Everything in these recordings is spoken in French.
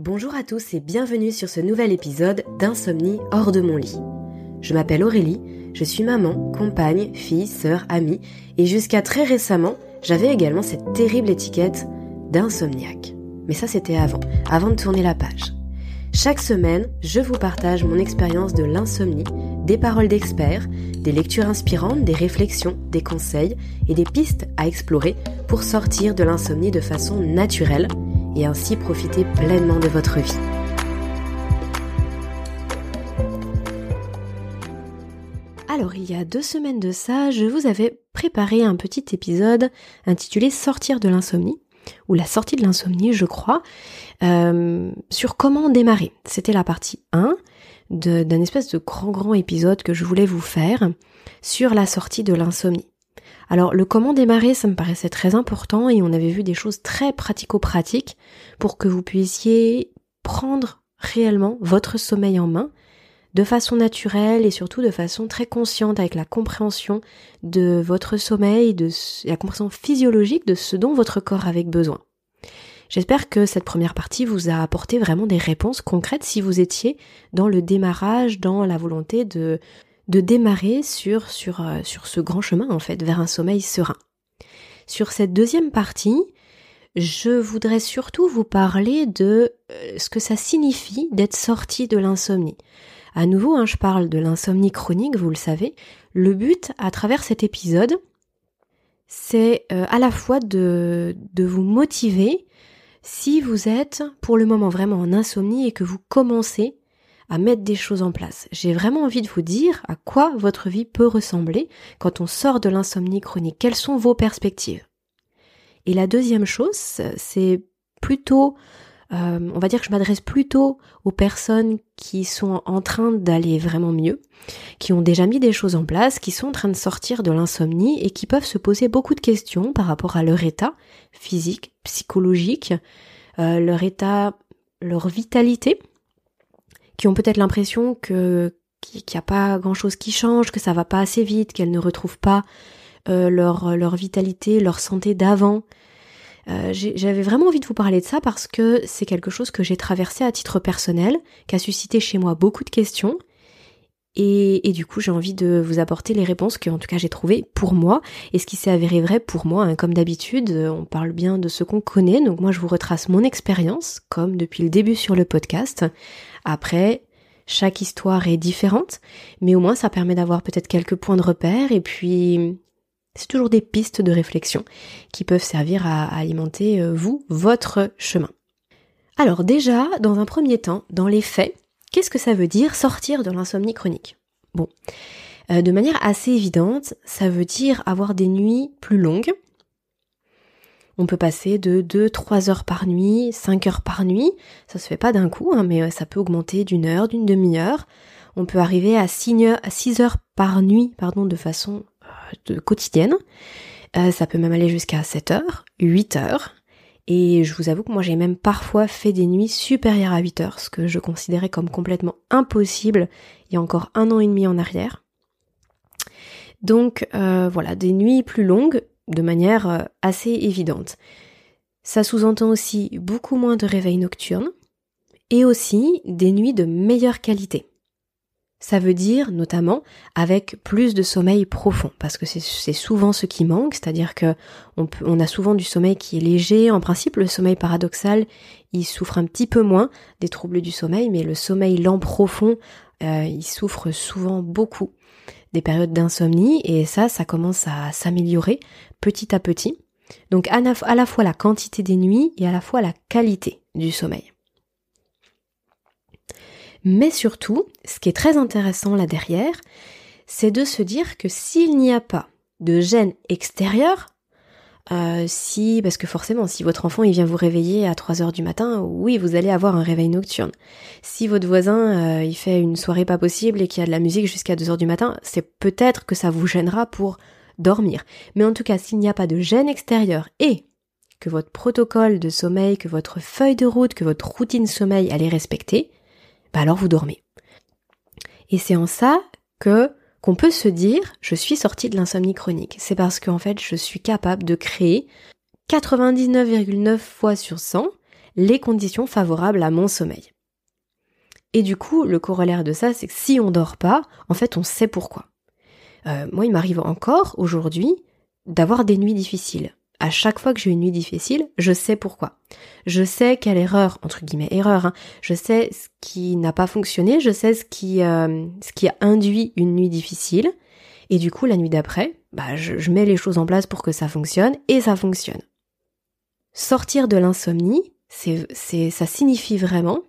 Bonjour à tous et bienvenue sur ce nouvel épisode d'Insomnie hors de mon lit. Je m'appelle Aurélie, je suis maman, compagne, fille, sœur, amie et jusqu'à très récemment, j'avais également cette terrible étiquette d'insomniaque. Mais ça c'était avant, avant de tourner la page. Chaque semaine, je vous partage mon expérience de l'insomnie, des paroles d'experts, des lectures inspirantes, des réflexions, des conseils et des pistes à explorer pour sortir de l'insomnie de façon naturelle et ainsi profiter pleinement de votre vie. Alors, il y a deux semaines de ça, je vous avais préparé un petit épisode intitulé Sortir de l'insomnie, ou la sortie de l'insomnie, je crois, euh, sur comment démarrer. C'était la partie 1 d'un espèce de grand grand épisode que je voulais vous faire sur la sortie de l'insomnie. Alors le comment démarrer, ça me paraissait très important et on avait vu des choses très pratico-pratiques pour que vous puissiez prendre réellement votre sommeil en main de façon naturelle et surtout de façon très consciente avec la compréhension de votre sommeil, de la compréhension physiologique de ce dont votre corps avait besoin. J'espère que cette première partie vous a apporté vraiment des réponses concrètes si vous étiez dans le démarrage, dans la volonté de de démarrer euh, sur ce grand chemin en fait vers un sommeil serein. Sur cette deuxième partie, je voudrais surtout vous parler de euh, ce que ça signifie d'être sorti de l'insomnie. À nouveau, hein, je parle de l'insomnie chronique, vous le savez. Le but à travers cet épisode, c'est euh, à la fois de vous motiver si vous êtes pour le moment vraiment en insomnie et que vous commencez à mettre des choses en place. J'ai vraiment envie de vous dire à quoi votre vie peut ressembler quand on sort de l'insomnie chronique. Quelles sont vos perspectives? Et la deuxième chose, c'est plutôt, euh, on va dire que je m'adresse plutôt aux personnes qui sont en train d'aller vraiment mieux, qui ont déjà mis des choses en place, qui sont en train de sortir de l'insomnie et qui peuvent se poser beaucoup de questions par rapport à leur état physique, psychologique, euh, leur état, leur vitalité qui ont peut-être l'impression que qu'il n'y a pas grand chose qui change, que ça va pas assez vite, qu'elles ne retrouvent pas euh, leur, leur vitalité, leur santé d'avant. Euh, J'avais vraiment envie de vous parler de ça parce que c'est quelque chose que j'ai traversé à titre personnel, qui a suscité chez moi beaucoup de questions. Et, du coup, j'ai envie de vous apporter les réponses que, en tout cas, j'ai trouvées pour moi et ce qui s'est avéré vrai pour moi. Hein. Comme d'habitude, on parle bien de ce qu'on connaît, donc moi, je vous retrace mon expérience, comme depuis le début sur le podcast, après, chaque histoire est différente, mais au moins ça permet d'avoir peut-être quelques points de repère et puis c'est toujours des pistes de réflexion qui peuvent servir à, alimenter euh, vous, votre chemin. Alors déjà, dans un premier temps, dans les faits, qu'est-ce que ça veut dire sortir de l'insomnie chronique? Bon, euh, de manière assez évidente, ça veut dire avoir des nuits plus longues, on peut passer de 2-3 heures par nuit, 5 heures par nuit. Ça se fait pas d'un coup, hein, mais euh, ça peut augmenter d'une heure, d'une demi-heure. On peut arriver à 6 heures, par nuit, pardon, de façon euh, quotidienne. Ça peut même aller jusqu'à 7 heures, 8 heures. Et je vous avoue que moi j'ai même parfois fait des nuits supérieures à 8 heures, ce que je considérais comme complètement impossible il y a encore un an et demi en arrière. Donc voilà, des nuits plus longues, de manière euh, assez évidente. Ça sous-entend aussi beaucoup moins de réveils nocturnes et aussi des nuits de meilleure qualité. Ça veut dire notamment avec plus de sommeil profond, parce que c'est souvent ce qui manque, c'est-à-dire que on, a souvent du sommeil qui est léger. En principe, le sommeil paradoxal, il souffre un petit peu moins des troubles du sommeil, mais le sommeil lent profond, euh, il souffre souvent beaucoup des périodes d'insomnie et ça, ça commence à s'améliorer petit à petit. Donc à la fois la quantité des nuits et à la fois la qualité du sommeil. Mais surtout, ce qui est très intéressant là derrière, c'est de se dire que s'il n'y a pas de gêne extérieure, euh, si, parce que forcément, si votre enfant il vient vous réveiller à 3 heures du matin, oui, vous allez avoir un réveil nocturne. Si votre voisin euh, il fait une soirée pas possible et qu'il y a de la musique jusqu'à 2 heures du matin, c'est peut-être que ça vous gênera pour dormir. Mais en tout cas, s'il n'y a pas de gêne extérieure et que votre protocole de sommeil, que votre feuille de route, que votre routine sommeil, elle est respectée, bah alors vous dormez. Et c'est en ça que qu'on peut se dire je suis sorti de l'insomnie chronique. C'est parce qu'en fait je suis capable de créer 99,9 fois sur 100 les conditions favorables à mon sommeil. Et du coup, le corollaire de ça, c'est que si on dort pas, en fait, on sait pourquoi. Euh, moi, il m'arrive encore aujourd'hui d'avoir des nuits difficiles. À chaque fois que j'ai une nuit difficile, je sais pourquoi. Je sais quelle erreur, entre guillemets erreur, hein, je sais ce qui n'a pas fonctionné, je sais ce qui, euh, ce qui a induit une nuit difficile, et du coup, la nuit d'après, bah, je, je mets les choses en place pour que ça fonctionne, et ça fonctionne. Sortir de l'insomnie, c'est, c'est, ça signifie vraiment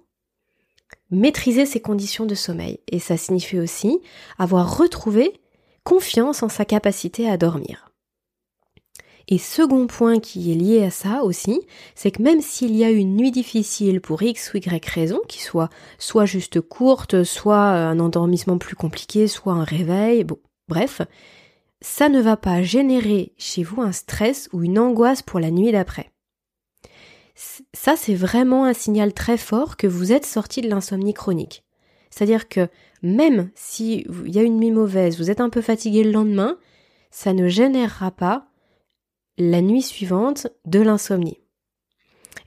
maîtriser ses conditions de sommeil, et ça signifie aussi avoir retrouvé confiance en sa capacité à dormir. Et second point qui est lié à ça aussi, c'est que même s'il y a une nuit difficile pour X ou Y raison, qui soit soit juste courte, soit un endormissement plus compliqué, soit un réveil, bon, bref, ça ne va pas générer chez vous un stress ou une angoisse pour la nuit d'après. Ça, c'est vraiment un signal très fort que vous êtes sorti de l'insomnie chronique. C'est-à-dire que même si il y a une nuit mauvaise, vous êtes un peu fatigué le lendemain, ça ne générera pas la nuit suivante de l'insomnie.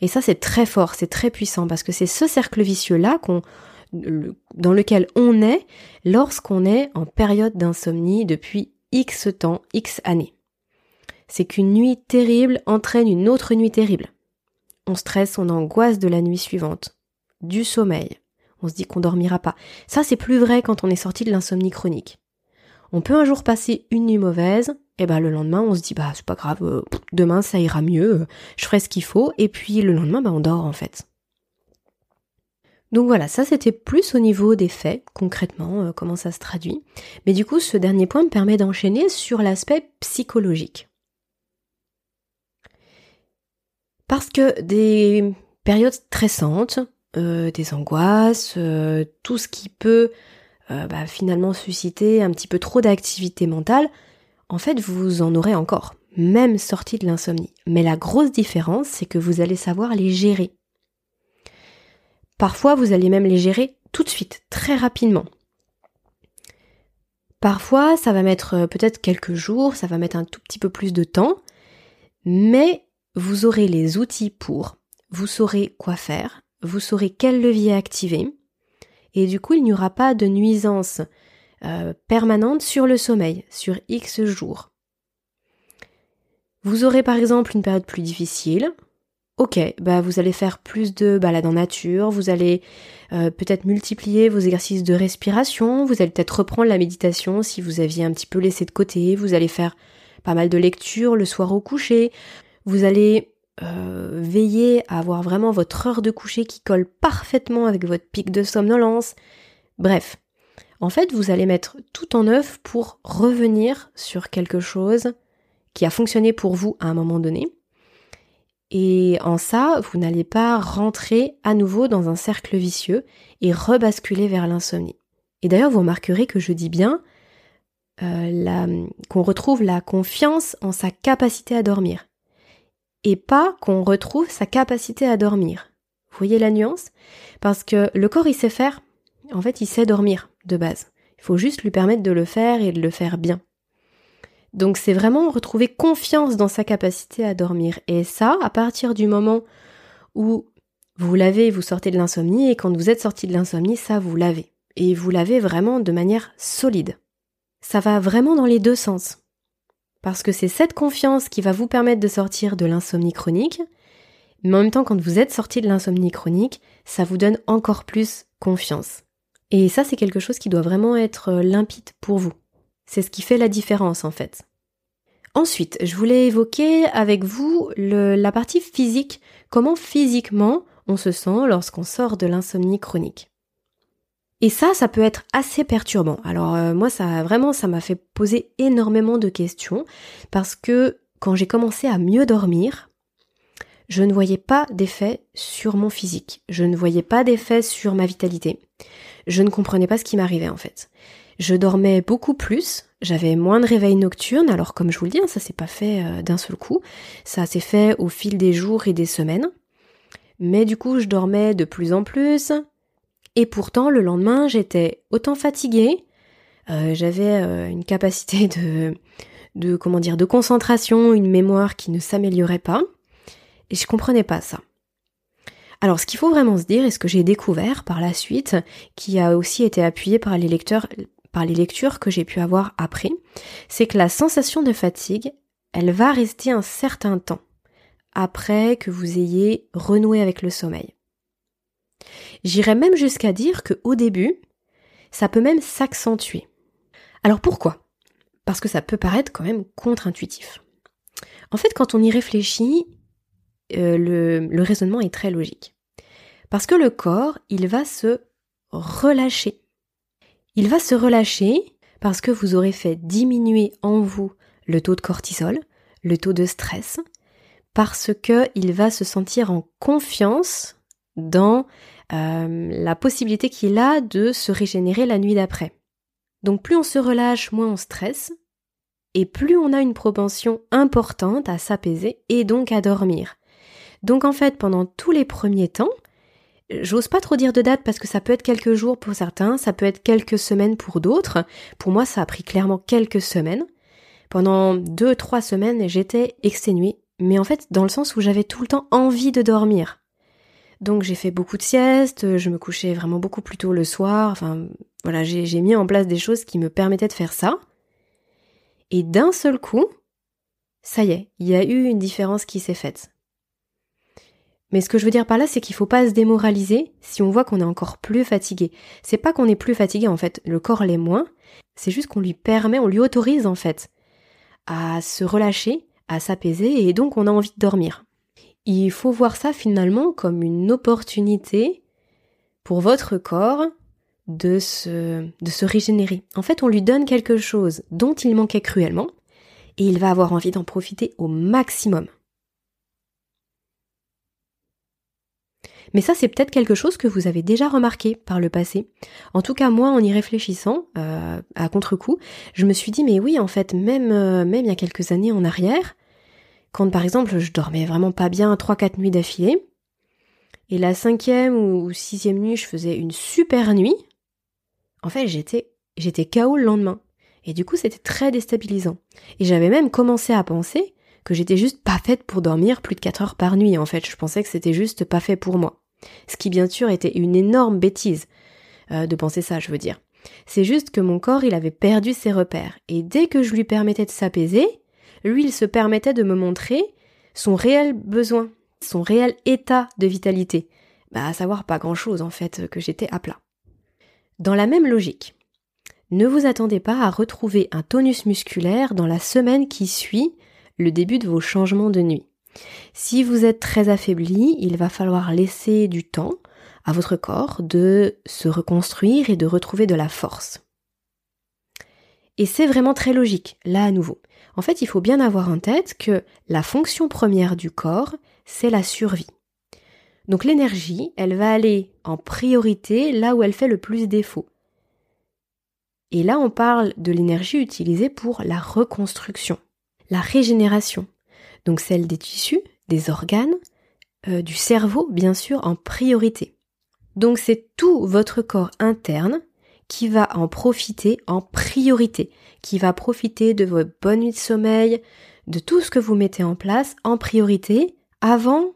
Et ça, c'est très fort, c'est très puissant parce que c'est ce cercle vicieux-là qu'on, dans lequel on est lorsqu'on est en période d'insomnie depuis X temps, X années. C'est qu'une nuit terrible entraîne une autre nuit terrible. On stresse, on angoisse de la nuit suivante, du sommeil. On se dit qu'on dormira pas. Ça, c'est plus vrai quand on est sorti de l'insomnie chronique. On peut un jour passer une nuit mauvaise, et ben le lendemain on se dit bah c'est pas grave, euh, demain ça ira mieux, je ferai ce qu'il faut, et puis le lendemain bah on dort en fait. Donc voilà, ça c'était plus au niveau des faits, concrètement, euh, comment ça se traduit. Mais du coup, ce dernier point me permet d'enchaîner sur l'aspect psychologique. Parce que des périodes stressantes, euh, des angoisses, tout ce qui peut bah, finalement susciter un petit peu trop d'activité mentale, en fait, vous en aurez encore, même sorti de l'insomnie. Mais la grosse différence, c'est que vous allez savoir les gérer. Parfois, vous allez même les gérer tout de suite, très rapidement. Parfois, ça va mettre euh, peut-être quelques jours, ça va mettre un tout petit peu plus de temps, mais vous aurez les outils pour, vous saurez quoi faire, vous saurez quel levier activer, et du coup, il n'y aura pas de nuisance euh, permanente sur le sommeil, sur X jours. Vous aurez par exemple une période plus difficile. Ok, bah vous allez faire plus de balades en nature, vous allez euh, peut-être multiplier vos exercices de respiration, vous allez peut-être reprendre la méditation si vous aviez un petit peu laissé de côté, vous allez faire pas mal de lectures le soir au coucher, vous allez euh, veiller à avoir vraiment votre heure de coucher qui colle parfaitement avec votre pic de somnolence. Bref, en fait, vous allez mettre tout en œuvre pour revenir sur quelque chose qui a fonctionné pour vous à un moment donné. Et en ça, vous n'allez pas rentrer à nouveau dans un cercle vicieux et rebasculer vers l'insomnie. Et d'ailleurs, vous remarquerez que je dis bien euh, qu'on retrouve la confiance en sa capacité à dormir. Et pas qu'on retrouve sa capacité à dormir. Vous voyez la nuance? Parce que le corps, il sait faire. En fait, il sait dormir de base. Il faut juste lui permettre de le faire et de le faire bien. Donc c'est vraiment retrouver confiance dans sa capacité à dormir. Et ça, à partir du moment où vous l'avez, vous sortez de l'insomnie, et quand vous êtes sorti de l'insomnie, ça, vous l'avez. Et vous l'avez vraiment de manière solide. Ça va vraiment dans les deux sens. Parce que c'est cette confiance qui va vous permettre de sortir de l'insomnie chronique, mais en même temps, quand vous êtes sorti de l'insomnie chronique, ça vous donne encore plus confiance. Et ça, c'est quelque chose qui doit vraiment être euh, limpide pour vous. C'est ce qui fait la différence en fait. Ensuite, je voulais évoquer avec vous la partie physique, comment physiquement on se sent lorsqu'on sort de l'insomnie chronique. Et ça, ça peut être assez perturbant. Alors euh, moi, ça vraiment, ça m'a fait poser énormément de questions parce que quand j'ai commencé à mieux dormir, je ne voyais pas d'effet sur mon physique, je ne voyais pas d'effet sur ma vitalité je ne comprenais pas ce qui m'arrivait en fait. Je dormais beaucoup plus, j'avais moins de réveils nocturnes, alors comme je vous le dis, hein, ça s'est pas fait euh, d'un seul coup, ça s'est fait au fil des jours et des semaines. Mais du coup, je dormais de plus en plus, et pourtant le lendemain, j'étais autant fatiguée, euh, j'avais euh, une capacité de, de comment dire, de concentration, une mémoire qui ne s'améliorait pas, et je comprenais pas ça. Alors ce qu'il faut vraiment se dire, et ce que j'ai découvert par la suite, qui a aussi été appuyé par les lectures que j'ai pu avoir après, c'est que la sensation de fatigue, elle va rester un certain temps après que vous ayez renoué avec le sommeil. J'irais même jusqu'à dire que au début, ça peut même s'accentuer. Alors pourquoi? Parce que ça peut paraître quand même contre-intuitif. En fait, quand on y réfléchit, euh, le, raisonnement est très logique. Parce que le corps, il va se relâcher. Il va se relâcher parce que vous aurez fait diminuer en vous le taux de cortisol, le taux de stress, parce que il va se sentir en confiance dans euh, la possibilité qu'il a de se régénérer la nuit d'après. Donc plus on se relâche, moins on stresse, et plus on a une propension importante à s'apaiser et donc à dormir. Donc en fait, pendant tous les premiers temps, j'ose pas trop dire de date parce que ça peut être quelques jours pour certains, ça peut être quelques semaines pour d'autres. Pour moi, ça a pris clairement quelques semaines. Pendant deux, trois semaines, j'étais exténuée, mais en fait dans le sens où j'avais tout le temps envie de dormir. Donc j'ai fait beaucoup de siestes, je me couchais vraiment beaucoup plus tôt le soir, enfin voilà, j'ai mis en place des choses qui me permettaient de faire ça. Et d'un seul coup, ça y est, il y a eu une différence qui s'est faite. Mais ce que je veux dire par là, c'est qu'il faut pas se démoraliser si on voit qu'on est encore plus fatigué. C'est pas qu'on est plus fatigué en fait, le corps l'est moins, c'est juste qu'on lui permet, on lui autorise en fait à se relâcher, à s'apaiser et donc on a envie de dormir. Il faut voir ça finalement comme une opportunité pour votre corps de se, de se régénérer. En fait, on lui donne quelque chose dont il manquait cruellement et il va avoir envie d'en profiter au maximum. Mais ça, c'est peut-être quelque chose que vous avez déjà remarqué par le passé. En tout cas, moi, en y réfléchissant, euh, à contre-coup, je me suis dit, mais oui, en fait, même, euh, même il y a quelques années en arrière, quand par exemple je dormais vraiment pas bien 3-4 nuits d'affilée, et la cinquième ou sixième nuit, je faisais une super nuit, en fait, j'étais, j'étais KO le lendemain. Et du coup, c'était très déstabilisant. Et j'avais même commencé à penser que j'étais juste pas faite pour dormir plus de 4 heures par nuit, en fait. Je pensais que c'était juste pas fait pour moi. Ce qui, bien sûr, était une énorme bêtise euh, de penser ça, je veux dire. C'est juste que mon corps, il avait perdu ses repères. Et dès que je lui permettais de s'apaiser, lui, il se permettait de me montrer son réel besoin, son réel état de vitalité. Bah, à savoir pas grand chose, en fait, que j'étais à plat. Dans la même logique, ne vous attendez pas à retrouver un tonus musculaire dans la semaine qui suit le début de vos changements de nuit. Si vous êtes très affaibli, il va falloir laisser du temps à votre corps de se reconstruire et de retrouver de la force. Et c'est vraiment très logique, là à nouveau. En fait, il faut bien avoir en tête que la fonction première du corps, c'est la survie. Donc l'énergie, elle va aller en priorité là où elle fait le plus défaut. Et là, on parle de l'énergie utilisée pour la reconstruction, la régénération. Donc celle des tissus, des organes, euh, du cerveau, bien sûr, en priorité. Donc c'est tout votre corps interne qui va en profiter en priorité, qui va profiter de votre bonne nuit de sommeil, de tout ce que vous mettez en place en priorité avant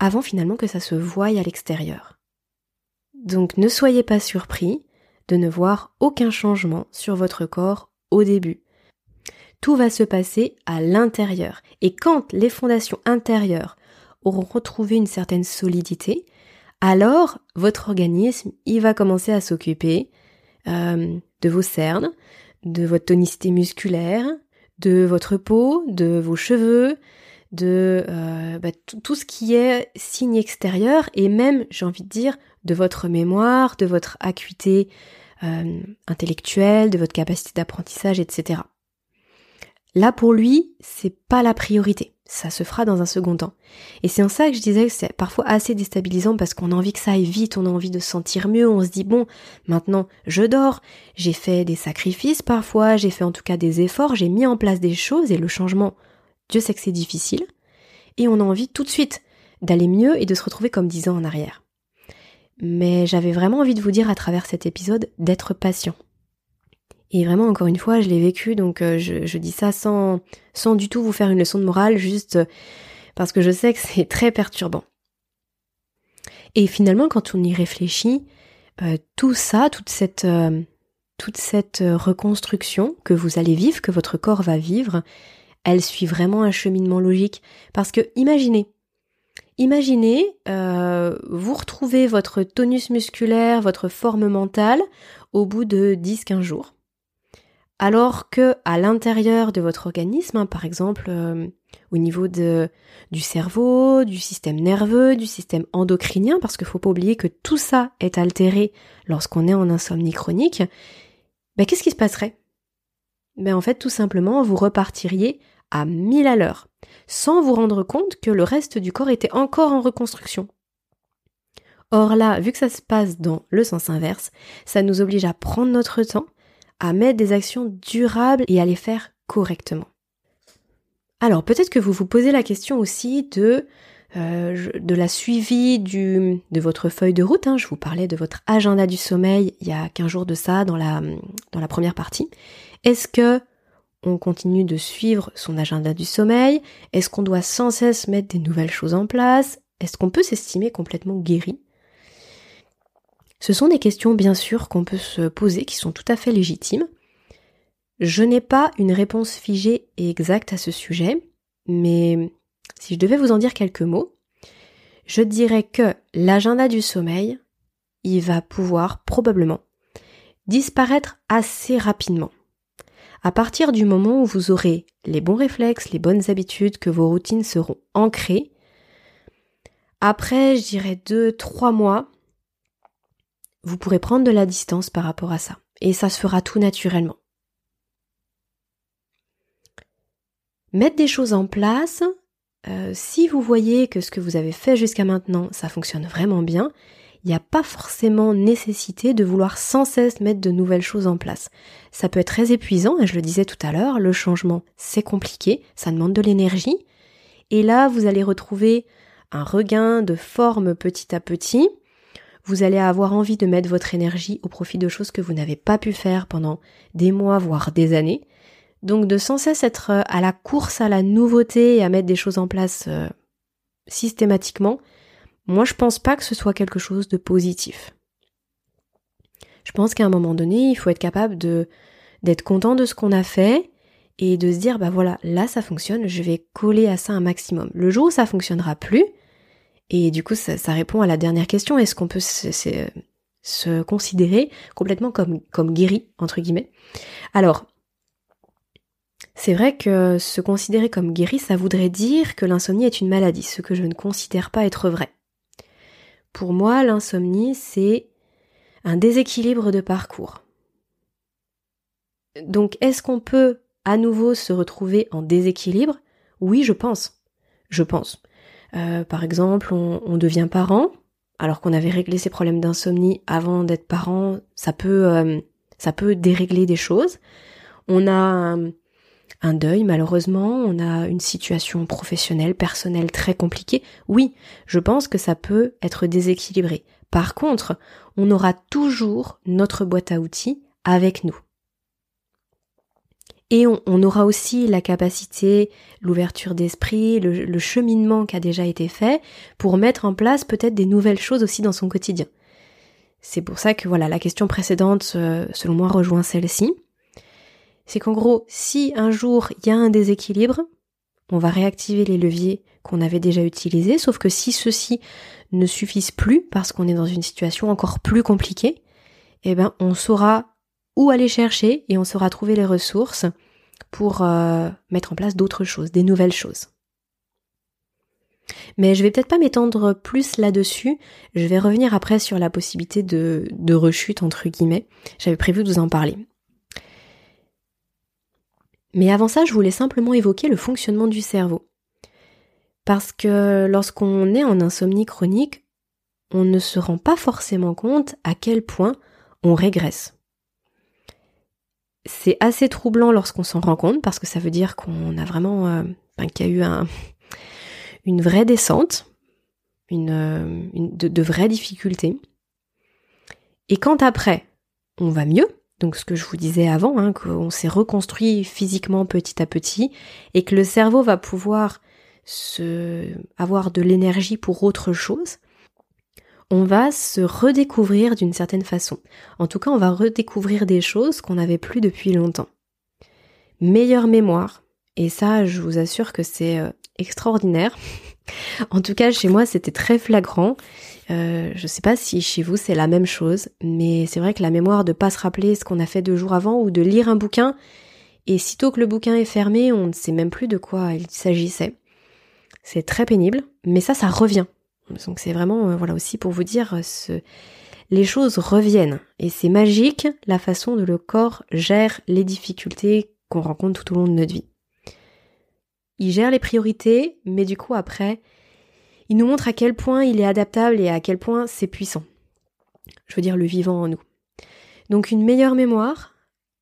avant finalement que ça se voie à l'extérieur. Donc ne soyez pas surpris de ne voir aucun changement sur votre corps au début. Tout va se passer à l'intérieur. Et quand les fondations intérieures auront retrouvé une certaine solidité, alors votre organisme, il va commencer à s'occuper euh, de vos cernes, de votre tonicité musculaire, de votre peau, de vos cheveux, de euh, bah, tout ce qui est signe extérieur et même, j'ai envie de dire, de votre mémoire, de votre acuité euh, intellectuelle, de votre capacité d'apprentissage, etc. Là, pour lui, c'est pas la priorité. Ça se fera dans un second temps. Et c'est en ça que je disais que c'est parfois assez déstabilisant parce qu'on a envie que ça aille vite, on a envie de se sentir mieux, on se dit bon, maintenant je dors, j'ai fait des sacrifices parfois, j'ai fait en tout cas des efforts, j'ai mis en place des choses et le changement Dieu sait que c'est difficile, et on a envie tout de suite d'aller mieux et de se retrouver comme dix ans en arrière. Mais j'avais vraiment envie de vous dire à travers cet épisode d'être patient. Et vraiment, encore une fois, je l'ai vécu, donc euh, je, dis ça sans, sans du tout vous faire une leçon de morale, juste parce que je sais que c'est très perturbant. Et finalement, quand on y réfléchit, euh, tout ça, toute cette, euh, toute cette reconstruction que vous allez vivre, que votre corps va vivre, elle suit vraiment un cheminement logique. Parce que imaginez, imaginez, euh, vous retrouvez votre tonus musculaire, votre forme mentale au bout de 10-15 jours. Alors que à l'intérieur de votre organisme, hein, par exemple euh, au niveau de, du cerveau, du système nerveux, du système endocrinien, parce qu'il faut pas oublier que tout ça est altéré lorsqu'on est en insomnie chronique, ben, qu'est-ce qui se passerait? Ben, En fait, tout simplement, vous repartiriez à 1000 à l'heure, sans vous rendre compte que le reste du corps était encore en reconstruction. Or là, vu que ça se passe dans le sens inverse, ça nous oblige à prendre notre temps, à mettre des actions durables et à les faire correctement. Alors peut-être que vous vous posez la question aussi de euh, de la suivi du, de votre feuille de route. Hein. Je vous parlais de votre agenda du sommeil il y a 15 jours de ça dans la, dans la première partie. Est-ce que on continue de suivre son agenda du sommeil? Est-ce qu'on doit sans cesse mettre des nouvelles choses en place? Est-ce qu'on peut s'estimer complètement guéri? Ce sont des questions bien sûr qu'on peut se poser qui sont tout à fait légitimes. Je n'ai pas une réponse figée et exacte à ce sujet, mais si je devais vous en dire quelques mots, je dirais que l'agenda du sommeil, il va pouvoir probablement disparaître assez rapidement. À partir du moment où vous aurez les bons réflexes, les bonnes habitudes, que vos routines seront ancrées, après, je dirais deux, trois mois, vous pourrez prendre de la distance par rapport à ça. Et ça se fera tout naturellement. Mettre des choses en place, euh, si vous voyez que ce que vous avez fait jusqu'à maintenant, ça fonctionne vraiment bien, il n'y a pas forcément nécessité de vouloir sans cesse mettre de nouvelles choses en place. Ça peut être très épuisant, et je le disais tout à l'heure, le changement c'est compliqué, ça demande de l'énergie, et là vous allez retrouver un regain de forme petit à petit, vous allez avoir envie de mettre votre énergie au profit de choses que vous n'avez pas pu faire pendant des mois, voire des années, donc de sans cesse être euh, à la course à la nouveauté et à mettre des choses en place euh, systématiquement, moi je pense pas que ce soit quelque chose de positif. Je pense qu'à un moment donné, il faut être capable de d'être content de ce qu'on a fait et de se dire bah voilà, là ça fonctionne, je vais coller à ça un maximum. Le jour où ça fonctionnera plus, et du coup ça, répond à la dernière question, est-ce qu'on peut se, considérer complètement comme, comme guéri, entre guillemets? Alors, c'est vrai que se considérer comme guéri, ça voudrait dire que l'insomnie est une maladie, ce que je ne considère pas être vrai. Pour moi, l'insomnie, c'est un déséquilibre de parcours. Donc, est-ce qu'on peut à nouveau se retrouver en déséquilibre? Oui, je pense. Je pense. Euh, par exemple, on, devient parent, alors qu'on avait réglé ses problèmes d'insomnie avant d'être parent, ça peut, euh, ça peut dérégler des choses. On a un deuil, malheureusement, on a une situation professionnelle, personnelle très compliquée, oui, je pense que ça peut être déséquilibré. Par contre, on aura toujours notre boîte à outils avec nous. Et on, aura aussi la capacité, l'ouverture d'esprit, le, cheminement qui a déjà été fait pour mettre en place peut-être des nouvelles choses aussi dans son quotidien. C'est pour ça que voilà, la question précédente, euh, selon moi, rejoint celle-ci c'est qu'en gros, si un jour il y a un déséquilibre, on va réactiver les leviers qu'on avait déjà utilisés, sauf que si ceux-ci ne suffisent plus parce qu'on est dans une situation encore plus compliquée, eh ben on saura où aller chercher et on saura trouver les ressources pour euh, mettre en place d'autres choses, des nouvelles choses. Mais je vais peut-être pas m'étendre plus là-dessus. Je vais revenir après sur la possibilité de, de rechute entre guillemets. J'avais prévu de vous en parler. Mais avant ça, je voulais simplement évoquer le fonctionnement du cerveau. Parce que lorsqu'on est en insomnie chronique, on ne se rend pas forcément compte à quel point on régresse. C'est assez troublant lorsqu'on s'en rend compte parce que ça veut dire qu'on a vraiment euh, qu'il y a eu un, une vraie descente, une, euh, de, vraies difficultés. Et quand après on va mieux, donc ce que je vous disais avant, hein, qu'on s'est reconstruit physiquement petit à petit et que le cerveau va pouvoir avoir de l'énergie pour autre chose. On va se redécouvrir d'une certaine façon. En tout cas, on va redécouvrir des choses qu'on n'avait plus depuis longtemps. Meilleure mémoire, et ça, je vous assure que c'est euh, extraordinaire. en tout cas, chez moi, c'était très flagrant. Euh, je sais pas si chez vous c'est la même chose, mais c'est vrai que la mémoire de pas se rappeler ce qu'on a fait deux jours avant ou de lire un bouquin, et sitôt que le bouquin est fermé, on ne sait même plus de quoi il s'agissait. C'est très pénible, mais ça, ça revient. Donc c'est vraiment, euh, voilà aussi pour vous dire, euh, ce... les choses reviennent. Et c'est magique la façon dont le corps gère les difficultés qu'on rencontre tout au long de notre vie. Il gère les priorités, mais du coup après, il nous montre à quel point il est adaptable et à quel point c'est puissant. Je veux dire le vivant en nous. Donc une meilleure mémoire,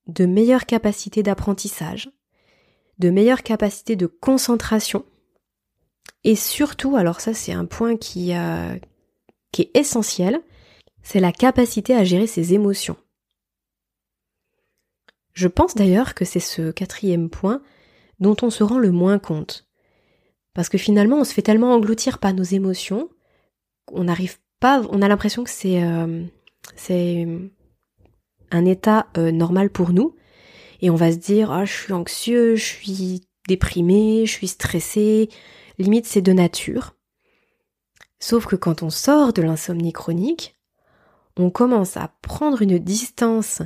de meilleures capacités d'apprentissage, de meilleures capacités de concentration, et surtout, alors ça c'est un point qui, euh, qui est essentiel, c'est la capacité à gérer ses émotions. Je pense d'ailleurs que c'est ce quatrième point dont on se rend le moins compte. Parce que finalement, on se fait tellement engloutir par nos émotions, on n'arrive pas, on a l'impression que c'est euh, un état euh, normal pour nous, et on va se dire ah je suis anxieux, je suis déprimé, je suis stressé, limite c'est de nature. Sauf que quand on sort de l'insomnie chronique, on commence à prendre une distance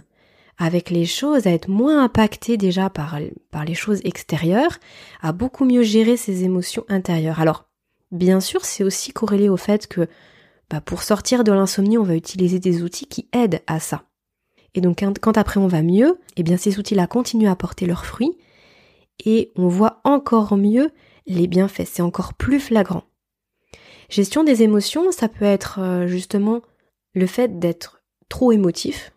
avec les choses, à être moins impacté déjà par, les choses extérieures, à beaucoup mieux gérer ses émotions intérieures. Alors, bien sûr, c'est aussi corrélé au fait que bah, pour sortir de l'insomnie, on va utiliser des outils qui aident à ça. Et donc quand, après on va mieux, eh bien ces outils-là continuent à porter leurs fruits et on voit encore mieux les bienfaits, c'est encore plus flagrant. Gestion des émotions, ça peut être euh, justement le fait d'être trop émotif,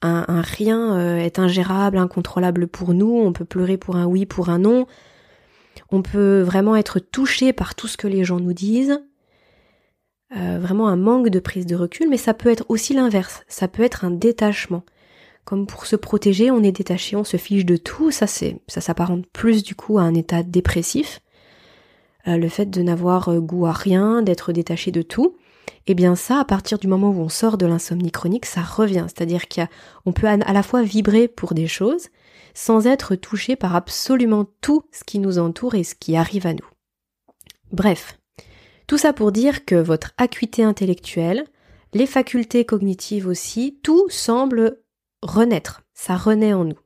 un, rien euh, est ingérable, incontrôlable pour nous, on peut pleurer pour un oui, pour un non, on peut vraiment être touché par tout ce que les gens nous disent, euh, vraiment un manque de prise de recul, mais ça peut être aussi l'inverse, ça peut être un détachement. Comme pour se protéger, on est détaché, on se fiche de tout, ça ça s'apparente plus du coup à un état dépressif. Euh, le fait de n'avoir goût à rien, d'être détaché de tout eh bien ça, à partir du moment où on sort de l'insomnie chronique, ça revient. C'est-à-dire qu'on peut à la fois vibrer pour des choses sans être touché par absolument tout ce qui nous entoure et ce qui arrive à nous. Bref, tout ça pour dire que votre acuité intellectuelle, les facultés cognitives aussi, tout semble renaître, ça renaît en nous.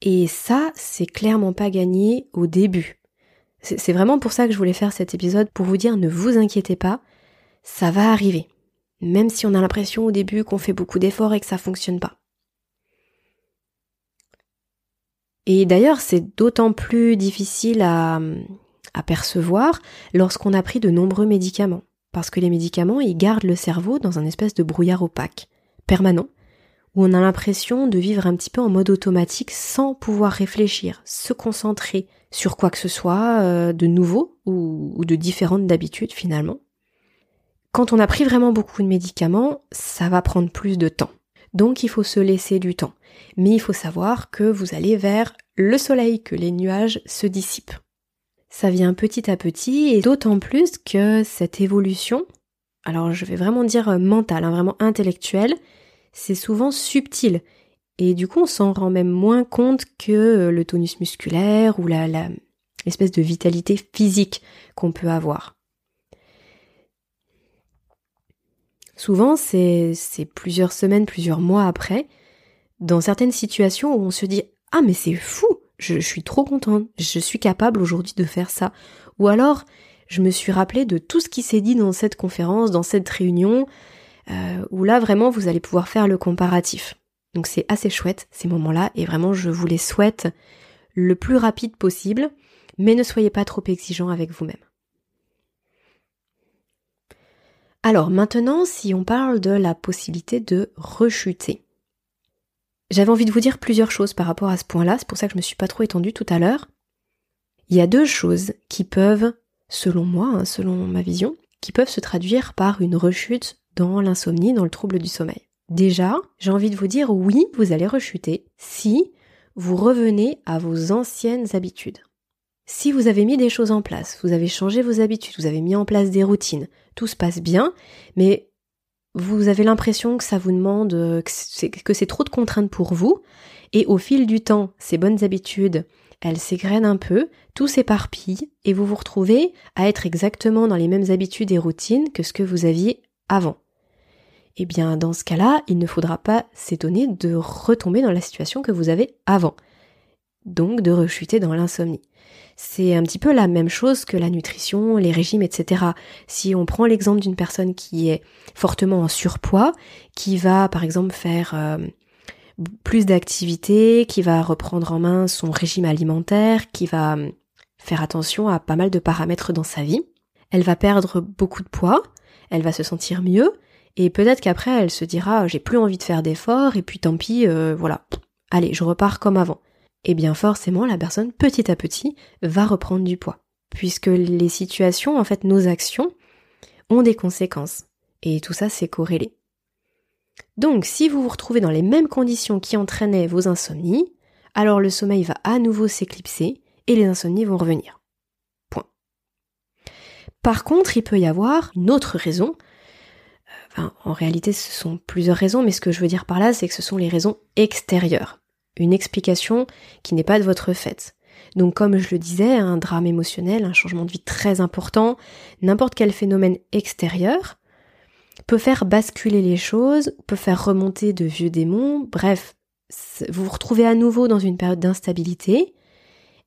Et ça, c'est clairement pas gagné au début. C'est vraiment pour ça que je voulais faire cet épisode, pour vous dire ne vous inquiétez pas, ça va arriver, même si on a l'impression au début qu'on fait beaucoup d'efforts et que ça fonctionne pas. Et d'ailleurs, c'est d'autant plus difficile à, à percevoir lorsqu'on a pris de nombreux médicaments, parce que les médicaments, ils gardent le cerveau dans un espèce de brouillard opaque, permanent, où on a l'impression de vivre un petit peu en mode automatique sans pouvoir réfléchir, se concentrer sur quoi que ce soit euh, de nouveau ou, de différente d'habitude finalement. Quand on a pris vraiment beaucoup de médicaments, ça va prendre plus de temps. Donc il faut se laisser du temps. Mais il faut savoir que vous allez vers le soleil, que les nuages se dissipent. Ça vient petit à petit et d'autant plus que cette évolution, alors je vais vraiment dire mentale, hein, vraiment intellectuelle, c'est souvent subtil. Et du coup on s'en rend même moins compte que le tonus musculaire ou la, l'espèce de vitalité physique qu'on peut avoir. Souvent, c'est plusieurs semaines, plusieurs mois après, dans certaines situations où on se dit Ah, mais c'est fou, je, suis trop contente, je suis capable aujourd'hui de faire ça. Ou alors, je me suis rappelé de tout ce qui s'est dit dans cette conférence, dans cette réunion, euh, où là vraiment vous allez pouvoir faire le comparatif. Donc c'est assez chouette ces moments-là, et vraiment je vous les souhaite le plus rapide possible, mais ne soyez pas trop exigeant avec vous-même. Alors maintenant, si on parle de la possibilité de rechuter. J'avais envie de vous dire plusieurs choses par rapport à ce point-là, c'est pour ça que je me suis pas trop étendue tout à l'heure. Il y a deux choses qui peuvent, selon moi, hein, selon ma vision, qui peuvent se traduire par une rechute dans l'insomnie, dans le trouble du sommeil. Déjà, j'ai envie de vous dire oui, vous allez rechuter si vous revenez à vos anciennes habitudes. Si vous avez mis des choses en place, vous avez changé vos habitudes, vous avez mis en place des routines, tout se passe bien, mais vous avez l'impression que ça vous demande, que c'est trop de contraintes pour vous, et au fil du temps, ces bonnes habitudes, elles s'égrènent un peu, tout s'éparpille, et vous vous retrouvez à être exactement dans les mêmes habitudes et routines que ce que vous aviez avant. Eh bien, dans ce cas-là, il ne faudra pas s'étonner de retomber dans la situation que vous avez avant. Donc, de rechuter dans l'insomnie. C'est un petit peu la même chose que la nutrition, les régimes, etc. Si on prend l'exemple d'une personne qui est fortement en surpoids, qui va par exemple faire euh, plus d'activités, qui va reprendre en main son régime alimentaire, qui va euh, faire attention à pas mal de paramètres dans sa vie, elle va perdre beaucoup de poids, elle va se sentir mieux, et peut-être qu'après elle se dira j'ai plus envie de faire d'efforts, et puis tant pis, euh, voilà, allez, je repars comme avant eh bien forcément la personne petit à petit va reprendre du poids. Puisque les situations, en fait nos actions, ont des conséquences. Et tout ça c'est corrélé. Donc si vous vous retrouvez dans les mêmes conditions qui entraînaient vos insomnies, alors le sommeil va à nouveau s'éclipser et les insomnies vont revenir. Point. Par contre, il peut y avoir une autre raison. En réalité, ce sont plusieurs raisons, mais ce que je veux dire par là, c'est que ce sont les raisons extérieures une explication qui n'est pas de votre fait. Donc comme je le disais, un drame émotionnel, un changement de vie très important, n'importe quel phénomène extérieur peut faire basculer les choses, peut faire remonter de vieux démons, bref, vous vous retrouvez à nouveau dans une période d'instabilité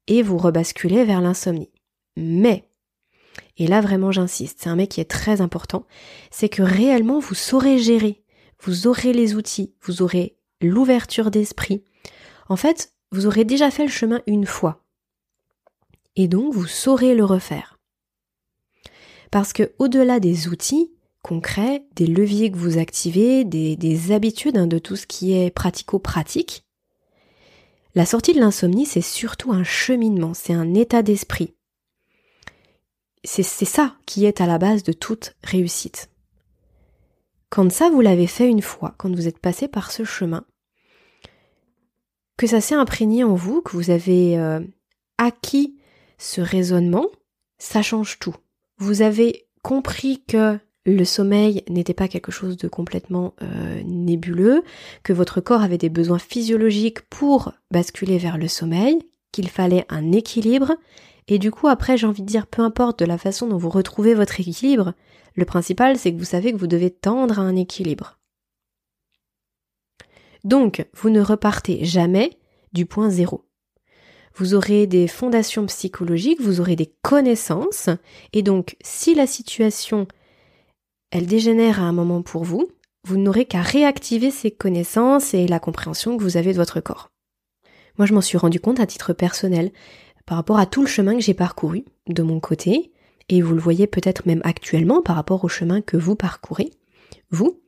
et vous rebasculez vers l'insomnie. Mais, et là vraiment j'insiste, c'est un mec qui est très important, c'est que réellement vous saurez gérer, vous aurez les outils, vous aurez l'ouverture d'esprit, en fait, vous aurez déjà fait le chemin une fois. Et donc, vous saurez le refaire. Parce que au-delà des outils concrets, des leviers que vous activez, des, habitudes hein, de tout ce qui est pratico-pratique, la sortie de l'insomnie, c'est surtout un cheminement, c'est un état d'esprit. C'est ça qui est à la base de toute réussite. Quand ça, vous l'avez fait une fois, quand vous êtes passé par ce chemin, que ça s'est imprégné en vous, que vous avez euh, acquis ce raisonnement, ça change tout. Vous avez compris que le sommeil n'était pas quelque chose de complètement euh, nébuleux, que votre corps avait des besoins physiologiques pour basculer vers le sommeil, qu'il fallait un équilibre, et du coup après j'ai envie de dire peu importe de la façon dont vous retrouvez votre équilibre, le principal c'est que vous savez que vous devez tendre à un équilibre. Donc, vous ne repartez jamais du point zéro. Vous aurez des fondations psychologiques, vous aurez des connaissances, et donc si la situation, elle dégénère à un moment pour vous, vous n'aurez qu'à réactiver ces connaissances et la compréhension que vous avez de votre corps. Moi, je m'en suis rendu compte à titre personnel par rapport à tout le chemin que j'ai parcouru de mon côté, et vous le voyez peut-être même actuellement par rapport au chemin que vous parcourez, vous.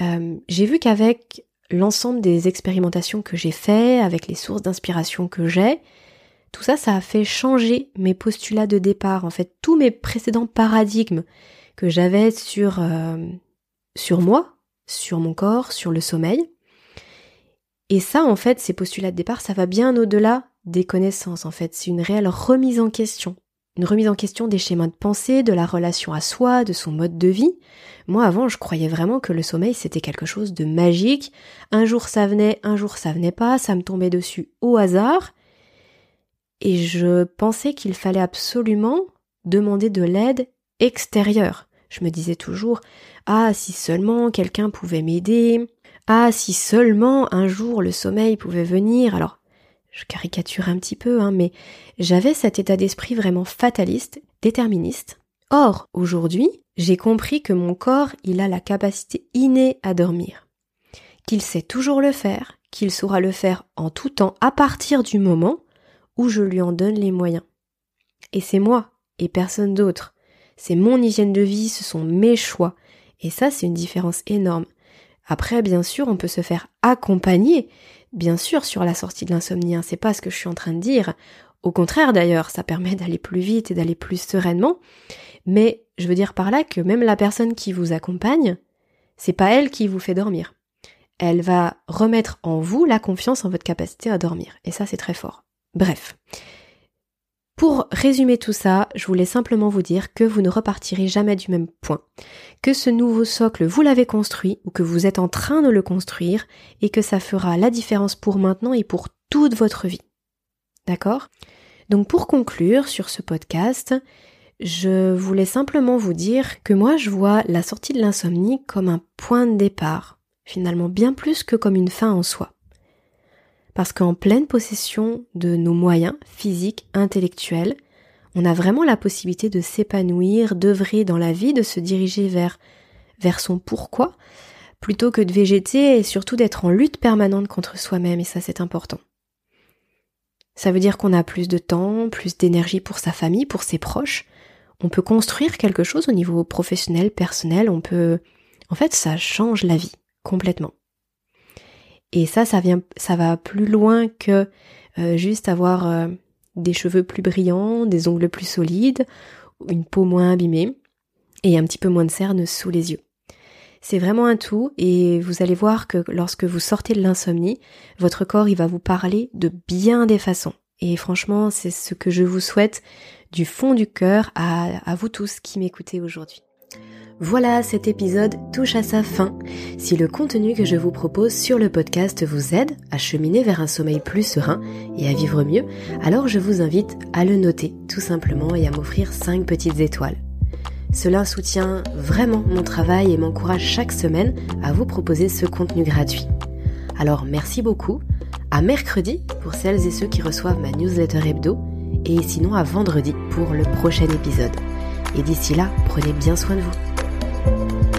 Euh, j'ai vu qu'avec l'ensemble des expérimentations que j'ai fait, avec les sources d'inspiration que j'ai, tout ça, ça a fait changer mes postulats de départ. En fait, tous mes précédents paradigmes que j'avais sur, euh, sur moi, sur mon corps, sur le sommeil. Et ça, en fait, ces postulats de départ, ça va bien au-delà des connaissances, en fait. C'est une réelle remise en question une remise en question des schémas de pensée, de la relation à soi, de son mode de vie. Moi avant je croyais vraiment que le sommeil c'était quelque chose de magique. Un jour ça venait, un jour ça venait pas, ça me tombait dessus au hasard. Et je pensais qu'il fallait absolument demander de l'aide extérieure. Je me disais toujours Ah si seulement quelqu'un pouvait m'aider. Ah si seulement un jour le sommeil pouvait venir. Alors je caricature un petit peu, hein, mais j'avais cet état d'esprit vraiment fataliste, déterministe. Or, aujourd'hui, j'ai compris que mon corps, il a la capacité innée à dormir. Qu'il sait toujours le faire, qu'il saura le faire en tout temps à partir du moment où je lui en donne les moyens. Et c'est moi, et personne d'autre. C'est mon hygiène de vie, ce sont mes choix. Et ça, c'est une différence énorme. Après, bien sûr, on peut se faire accompagner, bien sûr, sur la sortie de l'insomnie, hein, c'est pas ce que je suis en train de dire. Au contraire, d'ailleurs, ça permet d'aller plus vite et d'aller plus sereinement. Mais je veux dire par là que même la personne qui vous accompagne, c'est pas elle qui vous fait dormir. Elle va remettre en vous la confiance en votre capacité à dormir. Et ça, c'est très fort. Bref. Pour résumer tout ça, je voulais simplement vous dire que vous ne repartirez jamais du même point, que ce nouveau socle, vous l'avez construit ou que vous êtes en train de le construire et que ça fera la différence pour maintenant et pour toute votre vie. D'accord? Donc pour conclure sur ce podcast, je voulais simplement vous dire que moi je vois la sortie de l'insomnie comme un point de départ, finalement bien plus que comme une fin en soi parce qu'en pleine possession de nos moyens physiques, intellectuels, on a vraiment la possibilité de s'épanouir, d'œuvrer dans la vie, de se diriger vers, vers son pourquoi, plutôt que de végéter et surtout d'être en lutte permanente contre soi-même, et ça c'est important. Ça veut dire qu'on a plus de temps, plus d'énergie pour sa famille, pour ses proches. On peut construire quelque chose au niveau professionnel, personnel, on peut... En fait, ça change la vie, complètement. Et ça, ça vient, ça va plus loin que euh, juste avoir euh, des cheveux plus brillants, des ongles plus solides, une peau moins abîmée et un petit peu moins de cernes sous les yeux. C'est vraiment un tout et vous allez voir que lorsque vous sortez de l'insomnie, votre corps il va vous parler de bien des façons. Et franchement, c'est ce que je vous souhaite du fond du cœur à, à vous tous qui m'écoutez aujourd'hui. Voilà, cet épisode touche à sa fin. Si le contenu que je vous propose sur le podcast vous aide à cheminer vers un sommeil plus serein et à vivre mieux, alors je vous invite à le noter tout simplement et à m'offrir 5 petites étoiles. Cela soutient vraiment mon travail et m'encourage chaque semaine à vous proposer ce contenu gratuit. Alors merci beaucoup, à mercredi pour celles et ceux qui reçoivent ma newsletter hebdo, et sinon à vendredi pour le prochain épisode. Et d'ici là, prenez bien soin de vous. Bye.